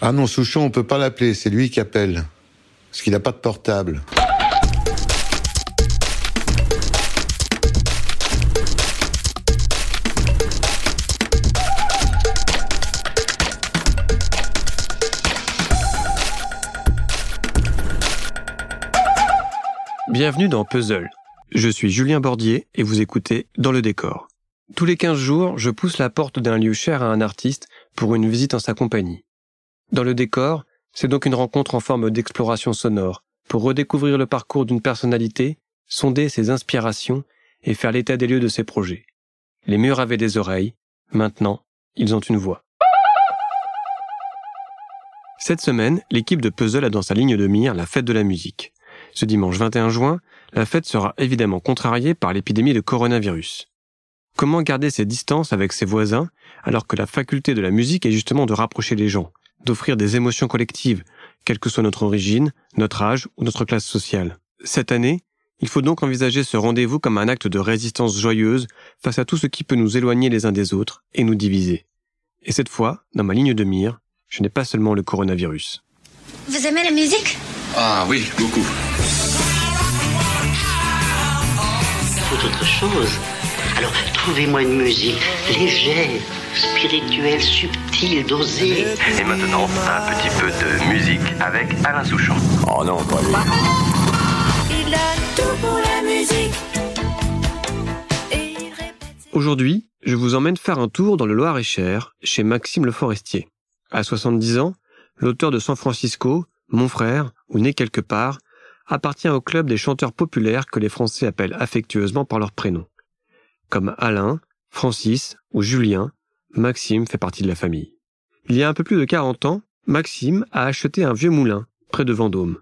Ah non, Souchon, on peut pas l'appeler, c'est lui qui appelle. Parce qu'il n'a pas de portable. Bienvenue dans Puzzle. Je suis Julien Bordier et vous écoutez Dans le décor. Tous les 15 jours, je pousse la porte d'un lieu cher à un artiste pour une visite en sa compagnie. Dans le décor, c'est donc une rencontre en forme d'exploration sonore pour redécouvrir le parcours d'une personnalité, sonder ses inspirations et faire l'état des lieux de ses projets. Les murs avaient des oreilles, maintenant, ils ont une voix. Cette semaine, l'équipe de Puzzle a dans sa ligne de mire la fête de la musique. Ce dimanche 21 juin, la fête sera évidemment contrariée par l'épidémie de coronavirus. Comment garder ses distances avec ses voisins alors que la faculté de la musique est justement de rapprocher les gens, d'offrir des émotions collectives, quelle que soit notre origine, notre âge ou notre classe sociale Cette année, il faut donc envisager ce rendez-vous comme un acte de résistance joyeuse face à tout ce qui peut nous éloigner les uns des autres et nous diviser. Et cette fois, dans ma ligne de mire, je n'ai pas seulement le coronavirus. Vous aimez la musique? Ah oui, beaucoup. Tout autre chose. Alors, trouvez-moi une musique légère, spirituelle, subtile, dosée. Et maintenant, un petit peu de musique avec Alain Souchon. Oh non, pas lui. Il a tout pour la musique. Aujourd'hui, je vous emmène faire un tour dans le Loir-et-Cher, chez Maxime Le Forestier. À 70 ans, l'auteur de San Francisco, Mon frère, ou Né quelque part, appartient au club des chanteurs populaires que les Français appellent affectueusement par leur prénom. Comme Alain, Francis ou Julien, Maxime fait partie de la famille. Il y a un peu plus de 40 ans, Maxime a acheté un vieux moulin, près de Vendôme.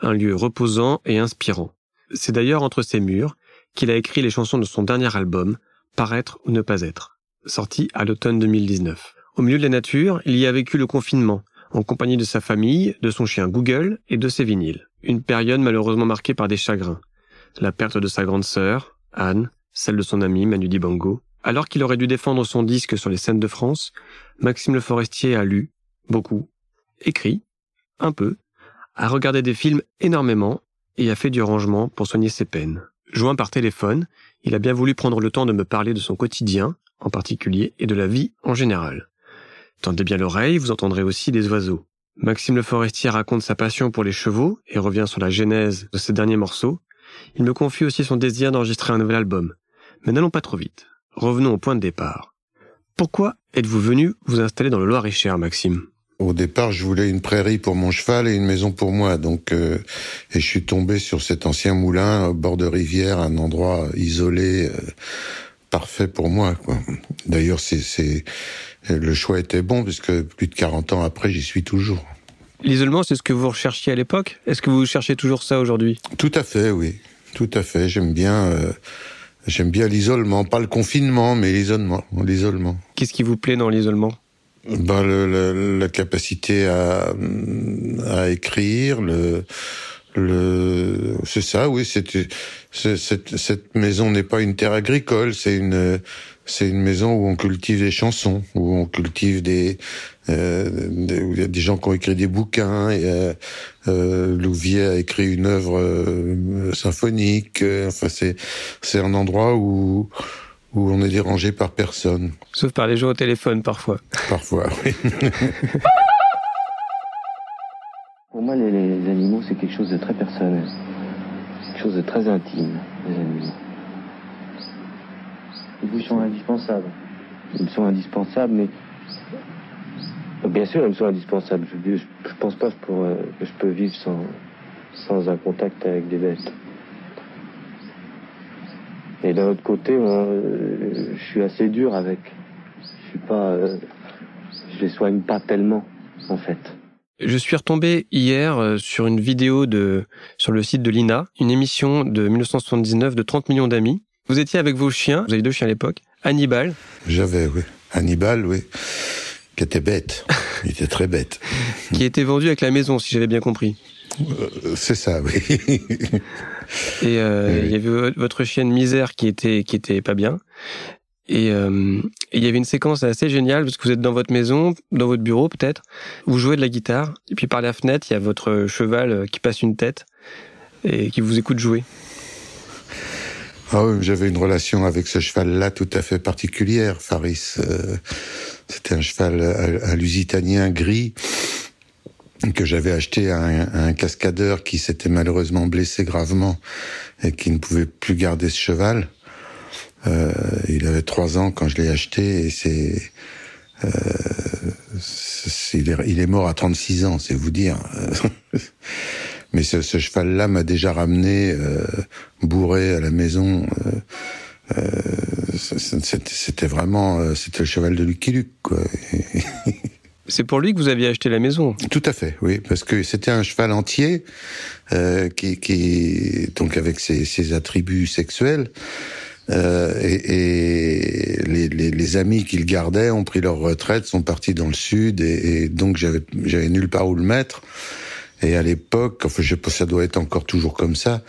Un lieu reposant et inspirant. C'est d'ailleurs entre ces murs qu'il a écrit les chansons de son dernier album, Paraître ou ne pas être, sorti à l'automne 2019. Au milieu de la nature, il y a vécu le confinement, en compagnie de sa famille, de son chien Google et de ses vinyles. Une période malheureusement marquée par des chagrins. La perte de sa grande sœur, Anne, celle de son ami Manu Dibango. Alors qu'il aurait dû défendre son disque sur les scènes de France, Maxime Le Forestier a lu, beaucoup, écrit, un peu, a regardé des films énormément et a fait du rangement pour soigner ses peines. Joint par téléphone, il a bien voulu prendre le temps de me parler de son quotidien, en particulier, et de la vie en général. Tendez bien l'oreille, vous entendrez aussi des oiseaux. Maxime Le Forestier raconte sa passion pour les chevaux et revient sur la genèse de ses derniers morceaux. Il me confie aussi son désir d'enregistrer un nouvel album. Mais n'allons pas trop vite. Revenons au point de départ. Pourquoi êtes-vous venu vous installer dans le Loir-et-Cher, Maxime? Au départ, je voulais une prairie pour mon cheval et une maison pour moi. Donc, euh, et je suis tombé sur cet ancien moulin au bord de rivière, un endroit isolé, euh, parfait pour moi. D'ailleurs, c'est, c'est le choix était bon puisque plus de 40 ans après, j'y suis toujours. L'isolement, c'est ce que vous recherchiez à l'époque? Est-ce que vous cherchez toujours ça aujourd'hui? Tout à fait, oui, tout à fait. J'aime bien, euh, j'aime bien l'isolement, pas le confinement, mais l'isolement, l'isolement. Qu'est-ce qui vous plaît dans l'isolement? Ben, le, le- la capacité à, à écrire, le, le, c'est ça, oui. C'est, cette maison n'est pas une terre agricole, c'est une, c'est une maison où on cultive des chansons, où on cultive des, euh, des- où il y a des gens qui ont écrit des bouquins. Et, euh, euh, Louvier a écrit une œuvre euh, symphonique. euh, enfin, c'est, c'est un endroit où, où on est dérangé par personne, Sauf par les gens au téléphone parfois. parfois. Oui. Pour moi, les, les animaux, c'est quelque chose de très personnel. Quelque chose de très intime, les animaux. Ils vous sont indispensables. Ils me sont indispensables, mais... Bien sûr, ils me sont indispensables. Je, je, je pense pas pour, euh, que je peux vivre sans, sans un contact avec des bêtes. Et d'un autre côté, moi, euh, je suis assez dur avec. Je suis pas... euh, je les soigne pas tellement, en fait. Je suis retombé hier euh, sur une vidéo de sur le site de l'INA, une émission de 1979 de 30 millions d'amis. Vous étiez avec vos chiens, vous avez deux chiens à l'époque, Hannibal, J'avais, oui. Hannibal, oui. Qui était bête. Il était très bête. qui était vendu avec la maison, si j'avais bien compris. Euh, C'est ça, oui. Et euh, Oui, il y avait vo- votre chienne Misère qui était qui était pas bien. Et euh, et il y avait une séquence assez géniale parce que vous êtes dans votre maison, dans votre bureau peut-être, vous jouez de la guitare et puis par la fenêtre il y a votre cheval euh, qui passe une tête et qui vous écoute jouer. Ah oui, j'avais une relation avec ce cheval-là tout à fait particulière, Faris. Euh, C'était un cheval, un, un lusitanien gris que j'avais acheté à un, cascadeur qui s'était malheureusement blessé gravement et qui ne pouvait plus garder ce cheval. Euh, il avait trois ans quand je l'ai acheté et c'est, euh, c'est- il, est, il est mort à 36 ans, c'est vous dire. Mais ce, ce cheval-là m'a déjà ramené euh, bourré à la maison. euh, euh, c'était vraiment, euh, c'était le cheval de Lucky Luke, quoi. C'est pour lui que vous aviez acheté la maison? Tout à fait, oui, parce que c'était un cheval entier euh, qui, qui donc avec ses, ses attributs sexuels. Euh, et et les, les, les amis qu'il gardait ont pris leur retraite, sont partis dans le sud, et, et donc j'avais j'avais nulle part où le mettre. Et à l'époque, enfin, je sais pas, ça doit être encore toujours comme ça.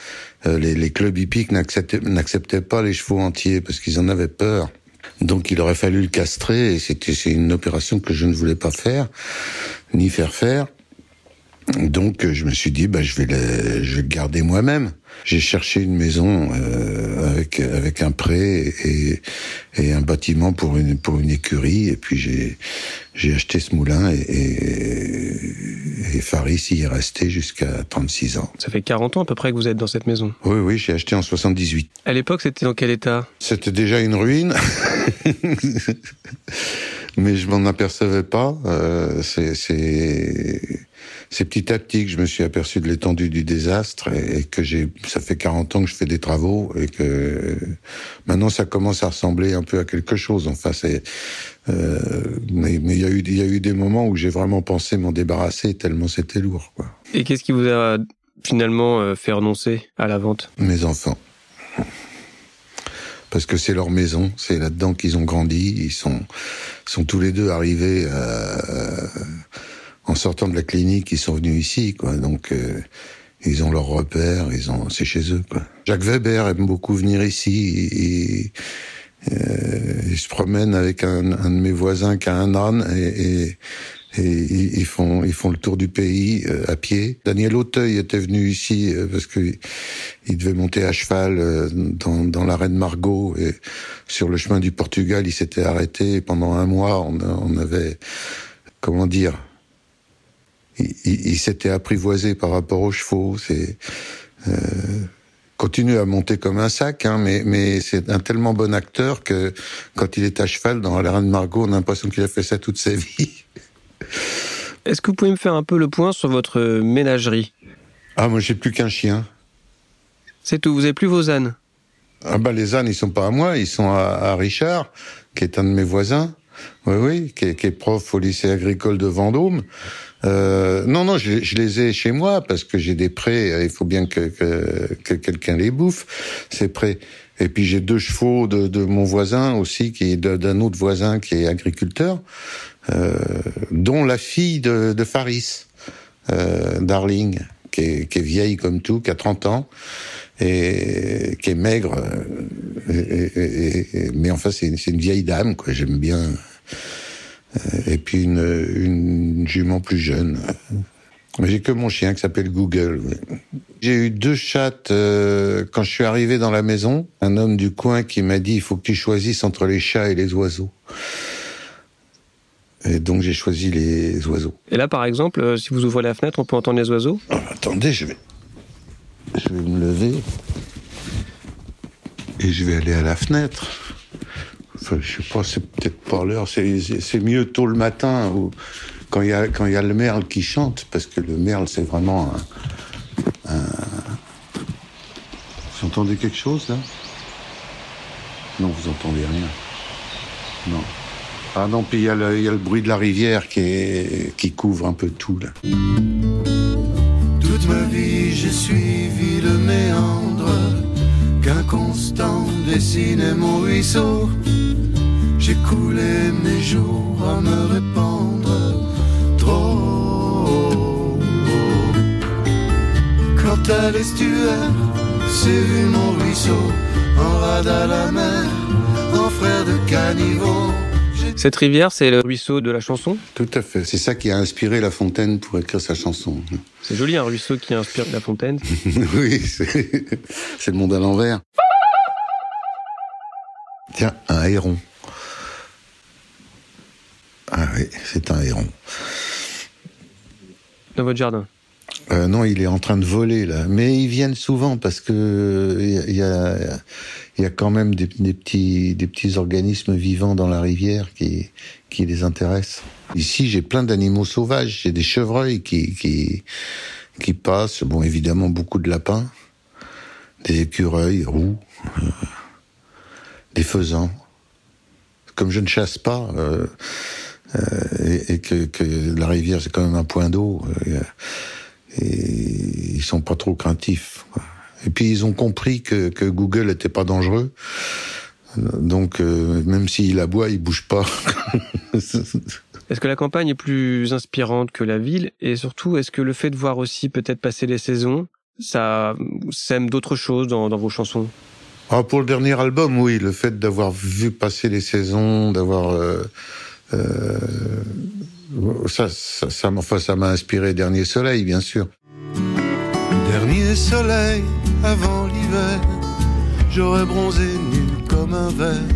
euh, les, les clubs hippiques n'acceptaient pas les chevaux entiers parce qu'ils en avaient peur. Donc il aurait fallu le castrer et c'était c'est une opération que je ne voulais pas faire ni faire faire. Donc euh, je me suis dit bah je vais le, je vais le garder moi-même. J'ai cherché une maison euh, avec avec un prêt et, et un bâtiment pour une pour une écurie et puis j'ai j'ai acheté ce moulin et, et, et Faris y est resté jusqu'à 36 ans. Ça fait 40 ans à peu près que vous êtes dans cette maison. Oui oui, j'ai acheté en 78. À l'époque, c'était dans quel état? C'était déjà une ruine, mais je m'en apercevais pas. Euh, c'est c'est petit à petit que je me suis aperçu de l'étendue du désastre et, et que j'ai ça fait 40 ans que je fais des travaux et que maintenant ça commence à ressembler un peu à quelque chose. Enfin, c'est euh, mais il y a eu il y a eu des moments où j'ai vraiment pensé m'en débarrasser tellement c'était lourd quoi. Et qu'est-ce qui vous a finalement euh, fait renoncer à la vente? Mes enfants. Parce que c'est leur maison, c'est là-dedans qu'ils ont grandi, ils sont, sont tous les deux arrivés euh, en sortant de la clinique, ils sont venus ici, quoi. Donc euh, ils ont leurs repères, ils ont, c'est chez eux, quoi. Jacques Weber aime beaucoup venir ici. Et, euh, il se promène avec un, un de mes voisins qui a un âne et, et, et ils font ils font le tour du pays euh, à pied. Daniel Auteuil était venu ici euh, parce que il devait monter à cheval euh, dans, dans l'arène Margot et sur le chemin du Portugal, il s'était arrêté pendant un mois. On, on avait comment dire, il, il- il s'était apprivoisé par rapport aux chevaux. C'est euh, continue à monter comme un sac, hein, mais, mais c'est un tellement bon acteur que quand il est à cheval dans l'arène Margot, on a l'impression qu'il a fait ça toute sa vie. Est-ce que vous pouvez me faire un peu le point sur votre ménagerie? Ah, moi j'ai plus qu'un chien. C'est tout, vous avez plus vos ânes? Ah bah les ânes, ils sont pas à moi, ils sont à, à Richard, qui est un de mes voisins. Oui, oui, qui est, qui est prof au lycée agricole de Vendôme. Euh, non, non, je, je les ai chez moi parce que j'ai des euh, Il faut bien que, que, que quelqu'un les bouffe. Ces prés. Et puis j'ai deux chevaux de, de mon voisin aussi, qui est d'un autre voisin qui est agriculteur, euh, dont la fille de, de Faris, euh, Darling, qui est, qui est vieille comme tout, qui a 30 ans et qui est maigre. euh, et- et- et- mais enfin, c'est une, une vieille dame, quoi. J'aime bien. Euh, Et puis une, une jument plus jeune. Mais j'ai que mon chien qui s'appelle Google. J'ai eu deux chattes euh, quand je suis arrivé dans la maison. Un homme du coin qui m'a dit il faut que tu choisisses entre les chats et les oiseaux. Et donc j'ai choisi les oiseaux. Et là, par exemple, euh, si vous ouvrez la fenêtre, on peut entendre les oiseaux? Oh, attendez, je vais, je vais me lever et je vais aller à la fenêtre. Je sais pas, c'est peut-être pas l'heure. C'est, mieux tôt le matin ou quand il y a quand il y a le merle qui chante parce que le merle c'est vraiment un. Vous entendez quelque chose là? Non, vous entendez rien. Non. Ah non, puis il y, a le- bruit de la rivière qui, couvre un peu tout là. Toute ma vie, j'ai suivi le méandre qu'inconstant dessinait mon ruisseau. J'ai coulé mes jours à me répandre trop. Quand à l'estuaire, c'est vu mon ruisseau en rade à la mer. en frère de caniveau. Cette rivière, c'est le ruisseau de la chanson Tout à fait. C'est ça qui a inspiré La Fontaine pour écrire sa chanson. C'est joli, un ruisseau qui inspire La Fontaine. oui, c'est le monde à l'envers. Tiens, un héron. Ah oui, c'est un héron. Dans votre jardin. Euh, non, il est en train de voler là, mais ils viennent souvent parce que il y a, il y a- y a quand même des, petits des petits organismes vivants dans la rivière qui qui les intéressent. Ici, j'ai plein d'animaux sauvages. J'ai des chevreuils qui qui qui passent. Bon, évidemment, beaucoup de lapins, des écureuils roux, euh, des faisans. Comme je ne chasse pas. euh, euh, et, et que, que la rivière c'est quand même un point d'eau euh, et ils sont pas trop craintifs. Et puis ils ont compris que, que Google était pas dangereux, donc euh, même s'il aboie, il bouge pas. Est-ce que la campagne est plus inspirante que la ville? Et surtout, est-ce que le fait de voir aussi peut-être passer les saisons, ça sème d'autres choses dans, dans vos chansons? Ah, pour le dernier album, oui, le fait d'avoir vu passer les saisons, d'avoir euh, euh, ça, ça, ça, m'a- enfin, ça m'a inspiré Dernier Soleil, bien sûr. Dernier soleil avant l'hiver, j'aurais bronzé nu comme un verre,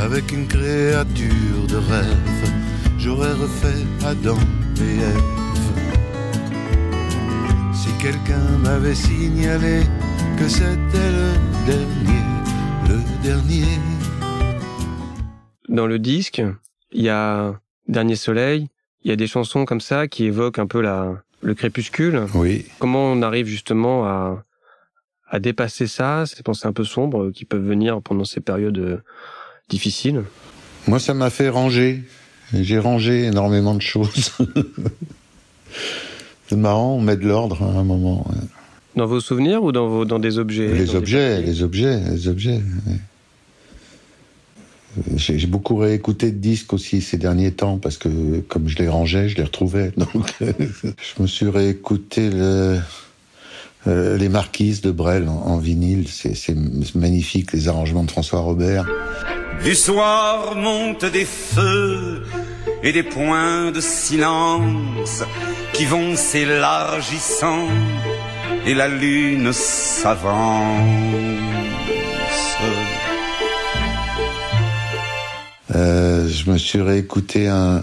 avec une créature de rêve, j'aurais refait Adam et Ève. Si quelqu'un m'avait signalé que c'était le dernier, le dernier. Dans le disque, il y a Dernier Soleil, il y a des chansons comme ça qui évoquent un peu la, le crépuscule. Oui. Comment on arrive justement à, à dépasser ça, ces pensées un peu sombres qui peuvent venir pendant ces périodes euh, difficiles? Moi, ça m'a fait ranger. J'ai rangé énormément de choses. C'est marrant, on met de l'ordre à un moment. Dans vos souvenirs ou dans, vos, dans des objets? Les des objets, les objets, les objets. J'ai beaucoup réécouté de disques aussi ces derniers temps parce que comme je les rangeais, je les retrouvais. Donc je me suis réécouté euh, les Marquises de Brel en, vinyle. C'est magnifique les arrangements de François Robert. Du soir montent des feux et des points de silence qui vont s'élargissant et la lune s'avance. Euh, je me suis réécouté un,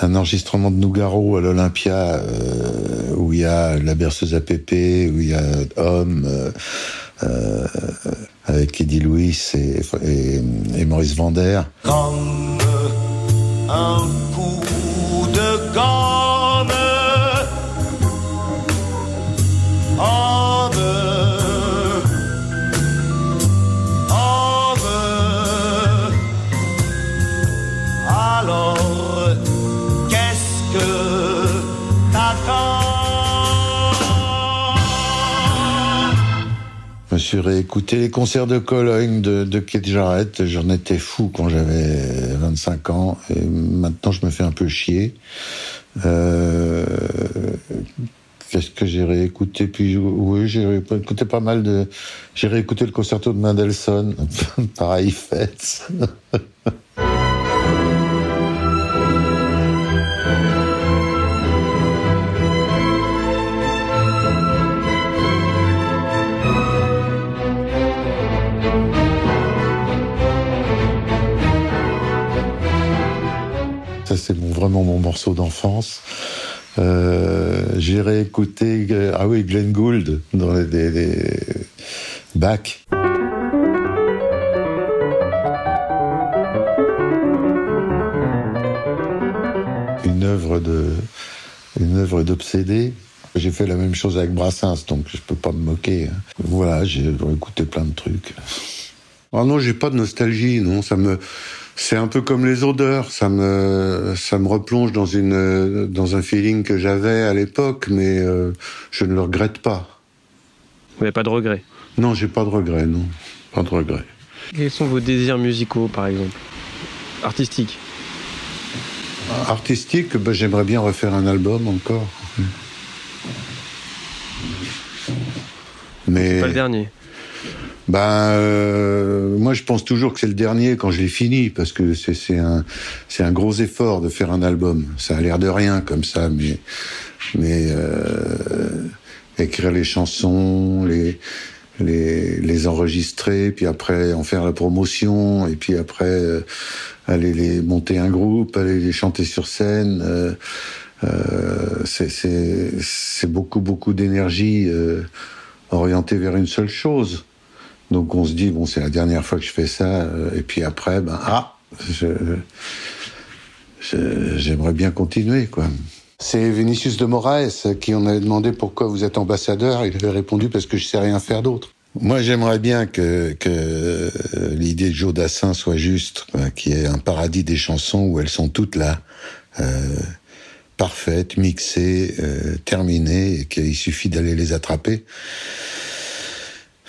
un enregistrement de Nougaro à l'Olympia euh, où il y a la berceuse à pépé, où il y a Homme euh, euh, avec Eddie Louis et, et, et Maurice Vander. Suis réécouté les concerts de Cologne de, de Kate Jarrett. J'en étais fou quand j'avais 25 ans. Maintenant, je me fais un peu chier. Euh, Qu'est-ce que j'ai réécouté? Puis oui, j'ai réécouté pas mal de. J'ai réécouté le concerto de Mendelssohn, pareil fête. C'est vraiment mon morceau d'enfance. Euh, j'ai réécouté, euh, ah oui, Glenn Gould dans les, les. Une œuvre de, une œuvre d'obsédé. J'ai fait la même chose avec Brassens, donc je peux pas me moquer. hein. Voilà, j'ai écouté plein de trucs. Oh non, j'ai pas de nostalgie, non. Ça me, c'est un peu comme les odeurs. Ça me, ça me replonge dans une, dans un feeling que j'avais à l'époque, mais euh, je ne le regrette pas. Vous n'avez pas de regrets? Non, j'ai pas de regrets, non, pas de regrets. Quels sont vos désirs musicaux, par exemple? Artistiques? Artistique, ben, j'aimerais bien refaire un album encore. Mais Pas le dernier. Ben, euh, moi, je pense toujours que c'est le dernier quand je l'ai fini, parce que c'est un c'est un gros effort de faire un album. Ça a l'air de rien comme ça, mais mais euh, écrire les chansons, les les les enregistrer, puis après en faire la promotion, et puis après euh, aller les monter un groupe, aller les chanter sur scène. Euh, euh, c'est beaucoup beaucoup d'énergie euh, orientée vers une seule chose. Donc on se dit bon c'est la dernière fois que je fais ça euh, et puis après ben ah j'aimerais bien continuer quoi. C'est Vinicius de Moraes qui en avait demandé pourquoi vous êtes ambassadeur. Il avait répondu parce que je sais rien faire d'autre. Moi, j'aimerais bien que, que l'idée de Joe Dassin soit juste, qu'il y ait un paradis des chansons où elles sont toutes là, euh, parfaites, mixées, euh, terminées, et qu'il suffit d'aller les attraper.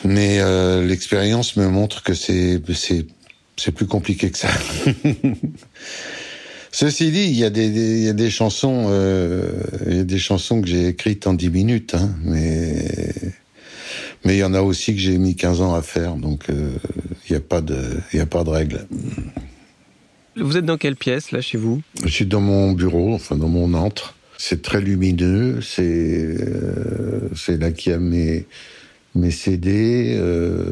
Mais euh, l'expérience me montre que c'est c'est c'est plus compliqué que ça. Ceci dit, il y a des, des- il y a des chansons, euh, il y a des chansons que j'ai écrites en 10 minutes, hein, mais mais il y en a aussi que j'ai mis 15 ans à faire, donc euh, il n'y a pas de, il a pas de règle. Vous êtes dans quelle pièce, là, chez vous? Je suis dans mon bureau, enfin dans mon antre. C'est très lumineux. C'est euh, c'est là qu'il y a mes mes CD, euh,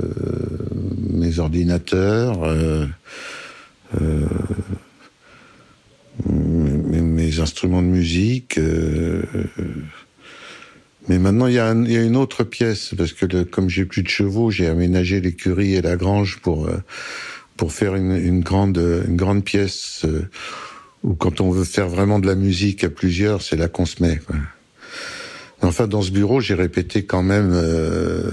mes ordinateurs, euh, euh, mes, instruments de musique. euh, mais maintenant, il y, a une autre pièce parce que le- comme j'ai plus de chevaux, j'ai aménagé l'écurie et la grange pour euh, pour faire une, une grande une grande pièce. euh, ou quand on veut faire vraiment de la musique à plusieurs, c'est là qu'on se met. Quoi. Enfin, dans ce bureau, j'ai répété quand même. euh,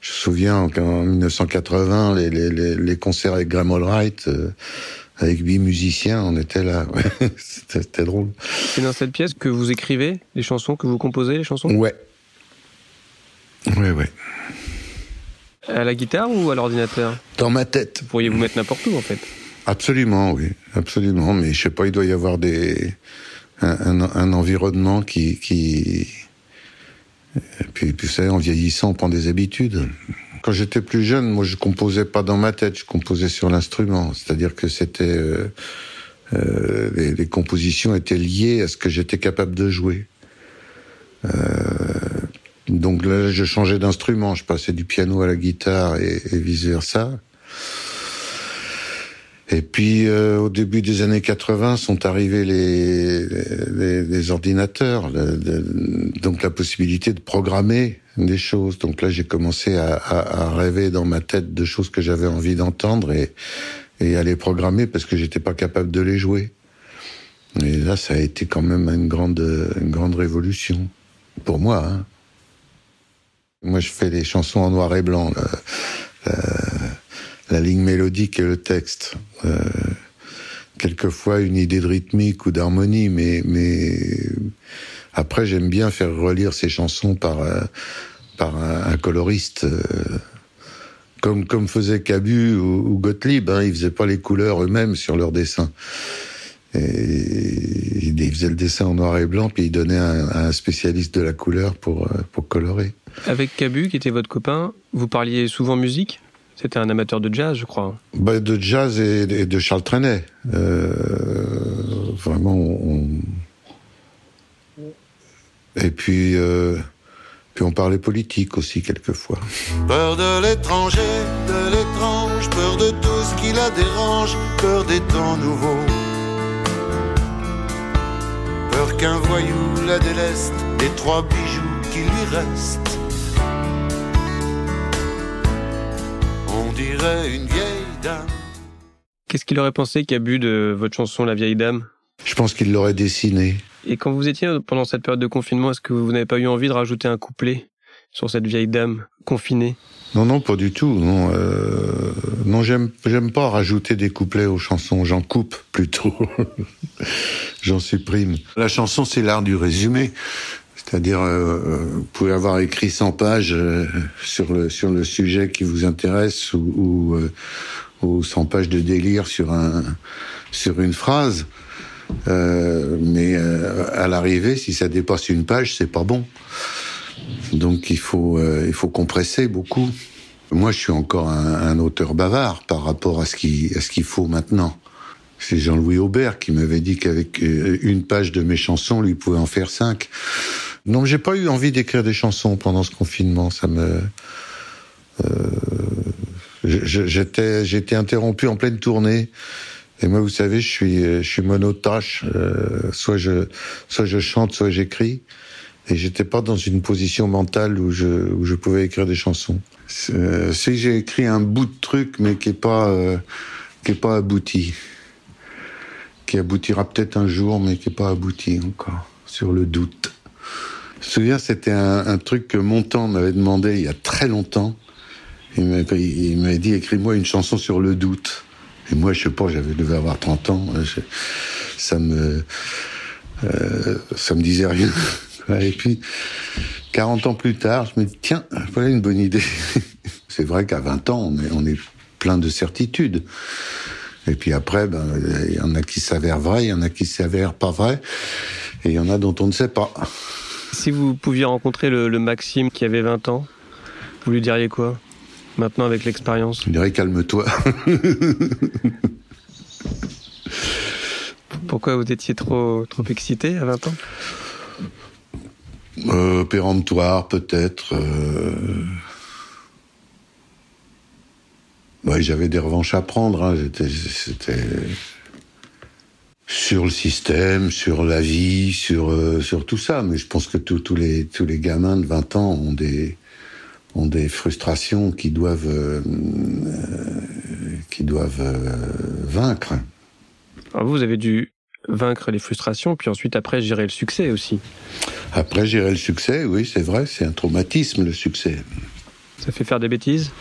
je me souviens qu'en 1980, les, les, les, les concerts avec Graham Allwright, euh, avec huit musiciens, on était là. ouais. C'était c'était drôle. C'est dans cette pièce que vous écrivez les chansons, que vous composez les chansons? Ouais. Ouais, ouais. À la guitare ou à l'ordinateur? Dans ma tête. Vous pourriez vous mettre n'importe où, en fait. Absolument, oui, absolument. Mais je sais pas, il doit y avoir des un, un, un environnement qui qui et puis, puis vous savez, en vieillissant, on prend des habitudes. Quand j'étais plus jeune, moi, je composais pas dans ma tête, je composais sur l'instrument. C'est-à-dire que c'était euh, euh, les, compositions étaient liées à ce que j'étais capable de jouer. Euh, donc là, je changeais d'instrument, je passais du piano à la guitare et vice versa. Et puis euh, au début des années 80 sont arrivés les, les, les ordinateurs, le- le- donc la possibilité de programmer des choses. Donc là j'ai commencé à, à, à rêver dans ma tête de choses que j'avais envie d'entendre et, et à les programmer parce que j'étais pas capable de les jouer. Et là ça a été quand même une grande une grande révolution pour moi. Hein. Moi je fais des chansons en noir et blanc. là. La- la ligne mélodique et le texte. Euh, quelquefois une idée de rythmique ou d'harmonie, mais mais après j'aime bien faire relire ces chansons par euh, par un, coloriste. euh, comme, comme faisait Cabu ou, Gottlieb, hein, ils faisaient pas les couleurs eux-mêmes sur leurs dessins. Ils faisaient le dessin en noir et blanc, puis ils donnaient à un, spécialiste de la couleur pour, pour colorer. Avec Cabu, qui était votre copain, vous parliez souvent musique? C'était un amateur de jazz, je crois. Bah, de jazz et, et de Charles Trenet. Euh, vraiment, on... Et puis, euh, puis on parlait politique aussi quelquefois. Peur de l'étranger, de l'étrange, peur de tout ce qui la dérange, peur des temps nouveaux. Peur qu'un voyou la déleste des trois bijoux qui lui restent. On dirait une vieille dame. Qu'est-ce qu'il aurait pensé Cabu de votre chanson La vieille dame? Je pense qu'il l'aurait dessiné. Et quand vous étiez pendant cette période de confinement, est-ce que vous n'avez pas eu envie de rajouter un couplet sur cette vieille dame confinée? Non, non, pas du tout. Non, euh, non, j'aime, j'aime pas rajouter des couplets aux chansons. J'en coupe plutôt. J'en supprime. La chanson, c'est l'art du résumé. C'est-à-dire, euh, vous pouvez avoir écrit 100 pages euh, sur le sur le sujet qui vous intéresse ou ou, euh, ou 100 pages de délire sur un sur une phrase. Euh, mais euh, à l'arrivée, si ça dépasse une page, c'est pas bon. Donc il faut euh, il faut compresser beaucoup. Moi, je suis encore un, un auteur bavard par rapport à ce qui à ce qu'il faut maintenant. C'est Jean-Louis Aubert qui m'avait dit qu'avec euh, une page de mes chansons, lui pouvait en faire cinq. Non, j'ai pas eu envie d'écrire des chansons pendant ce confinement. Ça me euh, j'étais j'étais interrompu en pleine tournée. Et moi, vous savez, je suis je suis monotâche. Euh, soit je soit je chante, soit j'écris. Et j'étais pas dans une position mentale où je où je pouvais écrire des chansons. Euh, si j'ai écrit un bout de truc, mais qui est pas euh, qui est pas abouti, qui aboutira peut-être un jour, mais qui est pas abouti encore, sur le doute. Je me souviens, c'était un, truc que Montand m'avait demandé il y a très longtemps. Il m'avait dit, écris-moi une chanson sur le doute. Et moi, je sais pas, j'avais devais avoir 30 ans. Ça me, euh, ça me disait rien. Et puis, 40 ans plus tard, je me dis, tiens, voilà une bonne idée. C'est vrai qu'à 20 ans, on est, on est plein de certitudes. Et puis après, ben, il y en a qui s'avèrent vrais, il y en a qui s'avèrent pas vrais, et il y en a dont on ne sait pas. Si vous pouviez rencontrer le, le Maxime qui avait 20 ans, vous lui diriez quoi Maintenant avec l'expérience? Je dirais calme-toi. Pourquoi vous étiez trop, trop excité à 20 ans? Euh, Péremptoire peut-être. Euh... Ouais, j'avais des revanches à prendre. Hein. C'était sur le système, sur la vie, sur euh, sur tout ça. Mais je pense que tous les tous les gamins de 20 ans ont des ont des frustrations qui doivent euh, qui doivent euh, vaincre. Alors vous, vous avez dû vaincre les frustrations, puis ensuite après gérer le succès aussi. Après gérer le succès, oui, c'est vrai, c'est un traumatisme le succès. Ça fait faire des bêtises?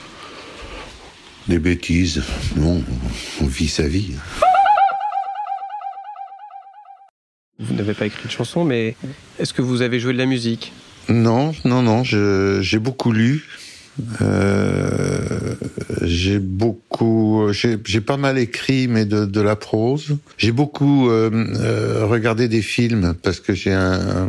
Des bêtises, non, on vit sa vie. Vous n'avez pas écrit de chanson, mais est-ce que vous avez joué de la musique? Non, non, non, je- j'ai beaucoup lu. Euh, j'ai beaucoup, j'ai pas mal écrit, mais de, de la prose. J'ai beaucoup euh, euh, regardé des films parce que j'ai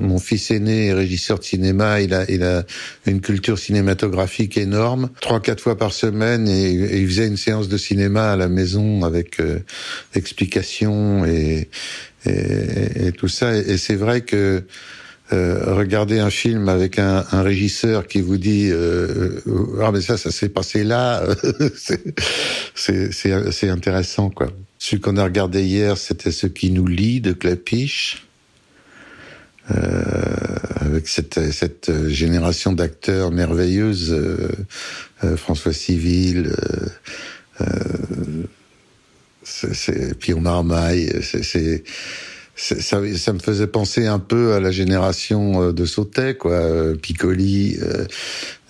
mon fils aîné est régisseur de cinéma. Il a, il a une culture cinématographique énorme. Trois, quatre fois par semaine, et, il faisait une séance de cinéma à la maison avec euh, explications et, et, tout ça. Et c'est vrai que euh, regarder un film avec un, un régisseur qui vous dit euh, euh, ah mais ça ça s'est passé là. C'est- intéressant quoi. Celui qu'on a regardé hier c'était ce qui nous lie de Clapiche euh, avec cette cette génération d'acteurs merveilleuse euh, euh, François Civil euh, Pierre Marmaille c'est- ça, ça me faisait penser un peu à la génération euh, de Sautet, quoi, euh, Piccoli, euh,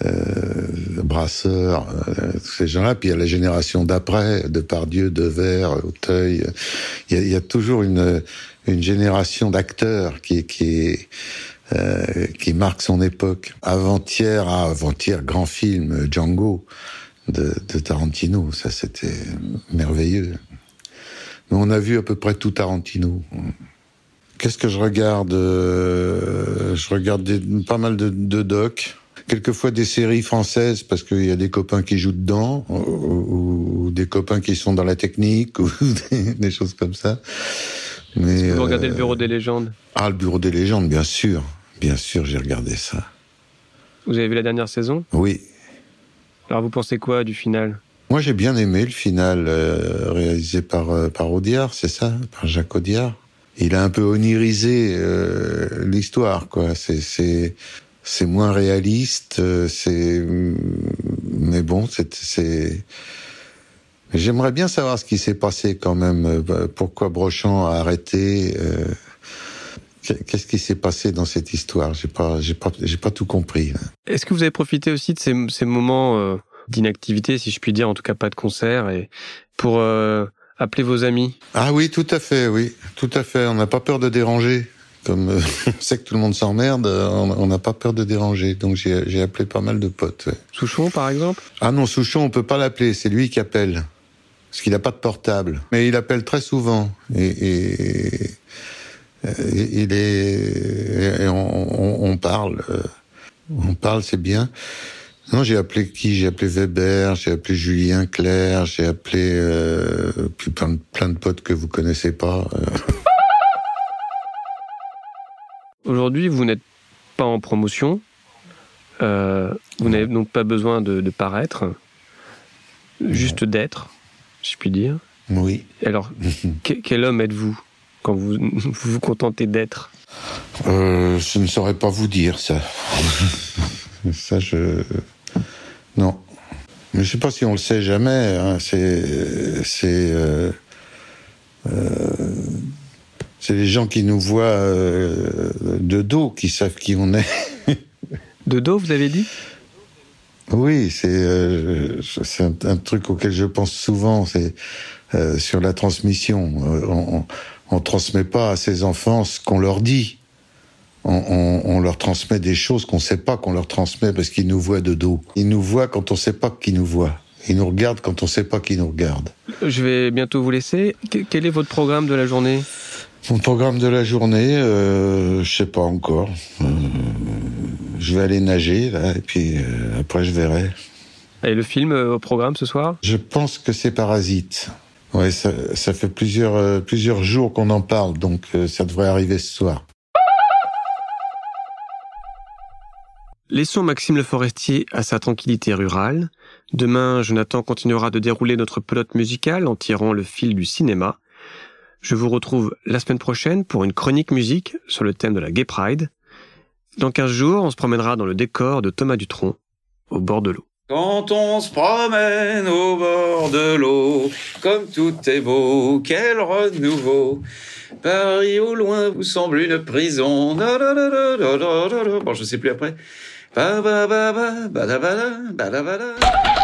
euh, Brasseur, euh, tous ces gens-là, puis à la génération d'après, de Pardieu, Devers, Auteuil. Il y a, il y a toujours une, une génération d'acteurs qui, qui euh, qui marque son époque. Avant-hier, ah, avant-hier, grand film, Django de, de Tarantino, ça c'était merveilleux. Mais on a vu à peu près tout Tarantino. Qu'est-ce que je regarde Euh, Je regarde des- pas mal de, de docs. Quelquefois des séries françaises parce qu'il y a des copains qui jouent dedans ou, ou- ou des copains qui sont dans la technique ou des, des choses comme ça. Mais Vous regardez euh, le Bureau des légendes? ah le bureau des légendes, bien sûr, bien sûr, j'ai regardé ça. Vous avez vu la dernière saison? Oui, Alors vous pensez quoi du final? Moi j'ai bien aimé le final euh, réalisé par euh, par Audiard, c'est ça, par Jacques Audiard? Il a un peu onirisé euh, l'histoire, quoi. C'est c'est c'est moins réaliste, euh, c'est mais bon, c'est c'est. J'aimerais bien savoir ce qui s'est passé quand même. euh, Pourquoi Brochant a arrêté euh, Qu'est-ce qui s'est passé dans cette histoire? J'ai pas, j'ai pas, j'ai pas tout compris. Est-ce que vous avez profité aussi de ces, ces moments euh, d'inactivité, si je puis dire, en tout cas pas de concert, et pour euh, appeler vos amis Ah oui, tout à fait, oui, tout à fait. On n'a pas peur de déranger. Comme euh, on sait que tout le monde s'emmerde, on n'a pas peur de déranger. Donc j'ai j'ai appelé pas mal de potes. ouais. Souchon, par exemple? Ah non, Souchon, on peut pas l'appeler. C'est lui qui appelle, parce qu'il n'a pas de portable. Mais il appelle très souvent. Et, et- et il est, et on, on- on parle, euh, on parle, c'est bien. Non, j'ai appelé qui? J'ai appelé Weber, j'ai appelé Julien Clerc, j'ai appelé euh, puis plein, de, plein de potes que vous connaissez pas. euh. Aujourd'hui, vous n'êtes pas en promotion. Euh, vous n'avez donc pas besoin de, de paraître, juste d'être, si je puis dire. Oui. Alors, que- quel homme êtes-vous quand vous vous, vous contentez d'être? Euh, je ne saurais pas vous dire ça. ça, je. Non. Mais je sais pas si on le sait jamais. hein. C'est. C'est. euh, euh, c'est les gens qui nous voient euh, de dos qui savent qui on est. De dos, vous avez dit? Oui, c'est c'est un, un truc auquel je pense souvent. C'est sur la transmission. On, on transmet pas à ses enfants ce qu'on leur dit. On, on, on leur transmet des choses qu'on sait pas qu'on leur transmet parce qu'ils nous voient de dos. Ils nous voient quand on sait pas qu'ils nous voient. Ils nous regardent quand on sait pas qu'ils nous regardent. Je vais bientôt vous laisser. Que- Quel est votre programme de la journée? Mon programme de la journée, euh, je sais pas encore. Euh, je vais aller nager là et puis euh, après je verrai. Et le film euh, au programme ce soir? Je pense que c'est Parasite. Ouais, ça, ça fait plusieurs plusieurs jours qu'on en parle, donc ça devrait arriver ce soir. Laissons Maxime Le Forestier à sa tranquillité rurale. Demain, Jonathan continuera de dérouler notre pelote musicale en tirant le fil du cinéma. Je vous retrouve la semaine prochaine pour une chronique musique sur le thème de la Gay Pride. Dans 15 jours, on se promènera dans le décor de Thomas Dutronc, au bord de l'eau. Quand on se promène au bord de l'eau, comme tout est beau, quel renouveau. Paris au loin vous semble une prison. Bon, je sais plus après. Ba, ba, ba, ba, ba, da, ba, da, ba, da, ba, da.